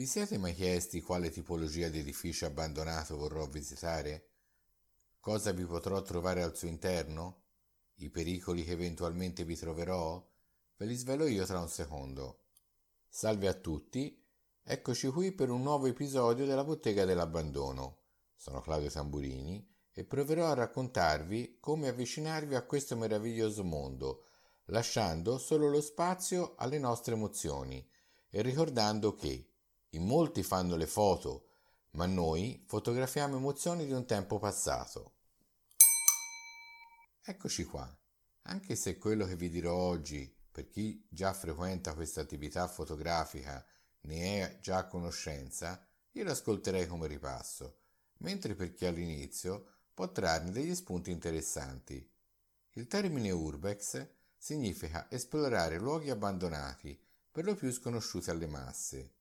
Vi siete mai chiesti quale tipologia di edificio abbandonato vorrò visitare? Cosa vi potrò trovare al suo interno? I pericoli che eventualmente vi troverò? Ve li svelo io tra un secondo. Salve a tutti, eccoci qui per un nuovo episodio della Bottega dell'Abbandono. Sono Claudio Tamburini e proverò a raccontarvi come avvicinarvi a questo meraviglioso mondo, lasciando solo lo spazio alle nostre emozioni e ricordando che in molti fanno le foto, ma noi fotografiamo emozioni di un tempo passato. Eccoci qua. Anche se quello che vi dirò oggi, per chi già frequenta questa attività fotografica, ne è già a conoscenza, io lo ascolterei come ripasso, mentre per chi all'inizio può trarne degli spunti interessanti. Il termine urbex significa esplorare luoghi abbandonati, per lo più sconosciuti alle masse.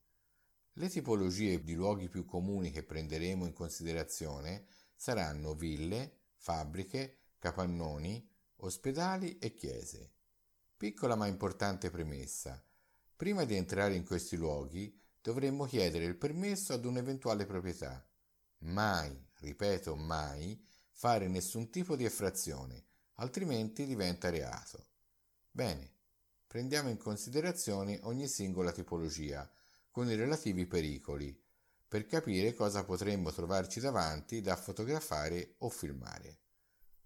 Le tipologie di luoghi più comuni che prenderemo in considerazione saranno ville, fabbriche, capannoni, ospedali e chiese. Piccola ma importante premessa. Prima di entrare in questi luoghi dovremmo chiedere il permesso ad un'eventuale proprietà. Mai, ripeto mai, fare nessun tipo di effrazione, altrimenti diventa reato. Bene, prendiamo in considerazione ogni singola tipologia, con i relativi pericoli, per capire cosa potremmo trovarci davanti da fotografare o filmare.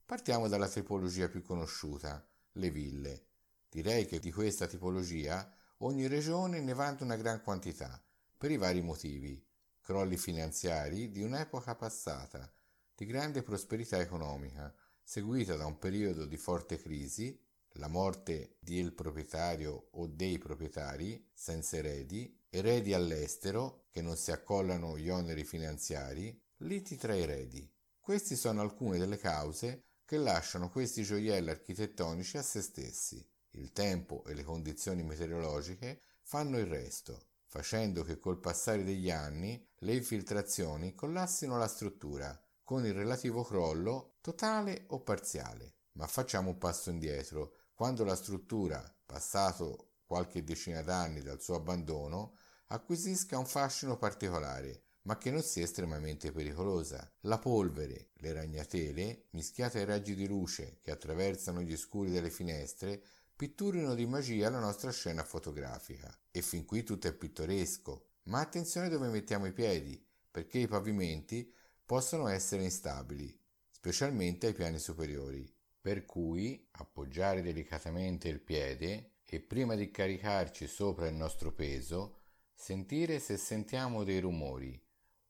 Partiamo dalla tipologia più conosciuta, le ville. Direi che di questa tipologia ogni regione ne vanta una gran quantità, per i vari motivi, crolli finanziari di un'epoca passata, di grande prosperità economica, seguita da un periodo di forte crisi, la morte del proprietario o dei proprietari senza eredi, eredi all'estero che non si accollano gli oneri finanziari, liti tra eredi. Queste sono alcune delle cause che lasciano questi gioielli architettonici a se stessi. Il tempo e le condizioni meteorologiche fanno il resto, facendo che col passare degli anni le infiltrazioni collassino la struttura, con il relativo crollo totale o parziale. Ma facciamo un passo indietro. Quando la struttura, passato qualche decina d'anni dal suo abbandono, acquisisca un fascino particolare, ma che non sia estremamente pericolosa. La polvere, le ragnatele, mischiate ai raggi di luce che attraversano gli scuri delle finestre, pitturino di magia la nostra scena fotografica. E fin qui tutto è pittoresco. Ma attenzione dove mettiamo i piedi, perché i pavimenti possono essere instabili, specialmente ai piani superiori, per cui appoggiare delicatamente il piede e prima di caricarci sopra il nostro peso, sentire se sentiamo dei rumori,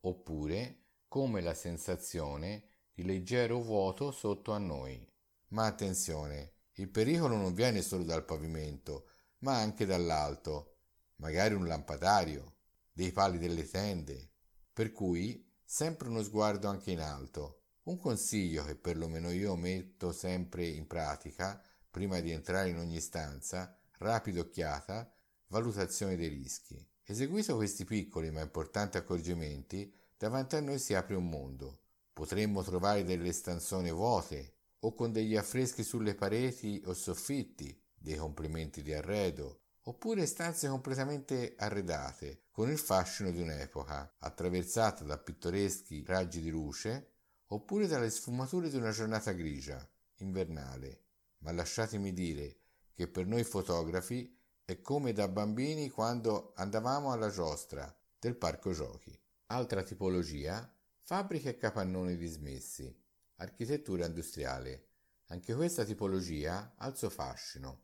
oppure come la sensazione di leggero vuoto sotto a noi. Ma attenzione, il pericolo non viene solo dal pavimento, ma anche dall'alto, magari un lampadario, dei pali delle tende, per cui sempre uno sguardo anche in alto. Un consiglio che perlomeno io metto sempre in pratica prima di entrare in ogni stanza, rapida occhiata, valutazione dei rischi. Eseguito questi piccoli ma importanti accorgimenti, davanti a noi si apre un mondo. Potremmo trovare delle stanzone vuote o con degli affreschi sulle pareti o soffitti, dei complementi di arredo, oppure stanze completamente arredate, con il fascino di un'epoca, attraversata da pittoreschi raggi di luce, oppure dalle sfumature di una giornata grigia, invernale. Ma lasciatemi dire che per noi fotografi è come da bambini quando andavamo alla giostra del parco giochi. Altra tipologia, fabbriche e capannoni dismessi, architettura industriale. Anche questa tipologia ha il suo fascino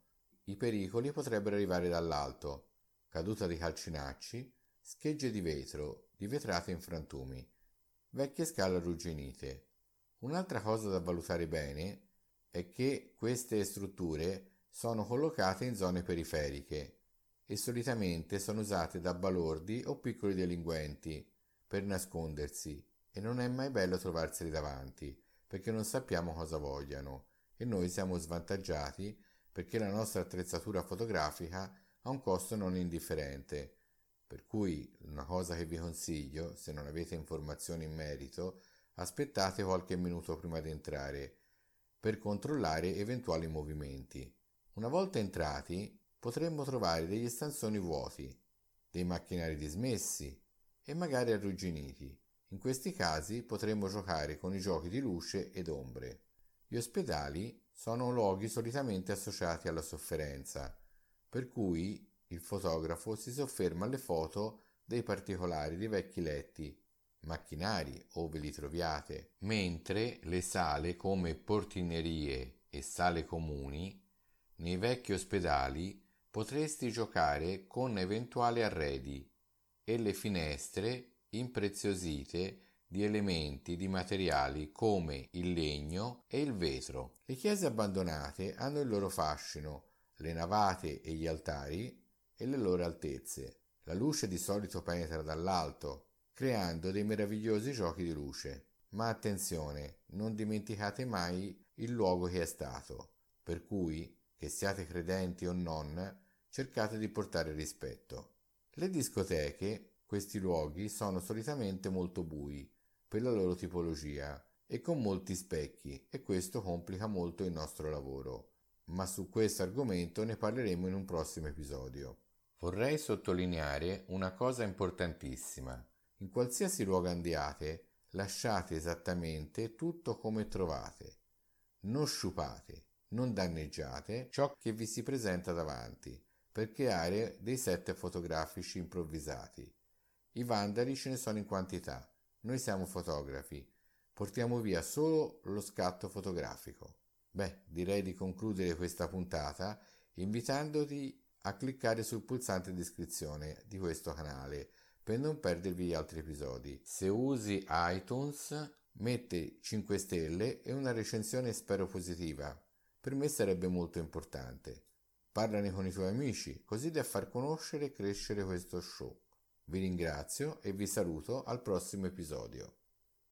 i pericoli potrebbero arrivare dall'alto, caduta di calcinacci, schegge di vetro, di vetrate in frantumi, vecchie scale arrugginite. Un'altra cosa da valutare bene è che queste strutture sono collocate in zone periferiche e solitamente sono usate da balordi o piccoli delinquenti per nascondersi e non è mai bello trovarseli davanti perché non sappiamo cosa vogliano e noi siamo svantaggiati perché la nostra attrezzatura fotografica ha un costo non indifferente. Per cui una cosa che vi consiglio, se non avete informazioni in merito, aspettate qualche minuto prima di entrare per controllare eventuali movimenti. Una volta entrati potremmo trovare degli stanzoni vuoti, dei macchinari dismessi, e magari arrugginiti. In questi casi potremmo giocare con i giochi di luce ed ombre. Gli ospedali sono luoghi solitamente associati alla sofferenza, per cui il fotografo si sofferma alle foto dei particolari di vecchi letti, macchinari ove li troviate, mentre le sale come portinerie e sale comuni nei vecchi ospedali potresti giocare con eventuali arredi e le finestre impreziosite di elementi di materiali come il legno e il vetro. Le chiese abbandonate hanno il loro fascino, le navate e gli altari e le loro altezze. La luce di solito penetra dall'alto, creando dei meravigliosi giochi di luce. Ma attenzione, non dimenticate mai il luogo che è stato, per cui, che siate credenti o non, cercate di portare rispetto. Le discoteche, questi luoghi, sono solitamente molto bui per la loro tipologia e con molti specchi e questo complica molto il nostro lavoro. Ma su questo argomento ne parleremo in un prossimo episodio. Vorrei sottolineare una cosa importantissima. In qualsiasi luogo andiate, lasciate esattamente tutto come trovate. Non sciupate, non danneggiate ciò che vi si presenta davanti per creare dei set fotografici improvvisati. I vandali ce ne sono in quantità. Noi siamo fotografi. Portiamo via solo lo scatto fotografico. Beh, direi di concludere questa puntata invitandoti a cliccare sul pulsante di iscrizione di questo canale per non perdervi gli altri episodi. Se usi iTunes, metti 5 stelle e una recensione spero positiva. Per me sarebbe molto importante. Parlane con i tuoi amici, così da far conoscere e crescere questo show. Vi ringrazio e vi saluto al prossimo episodio.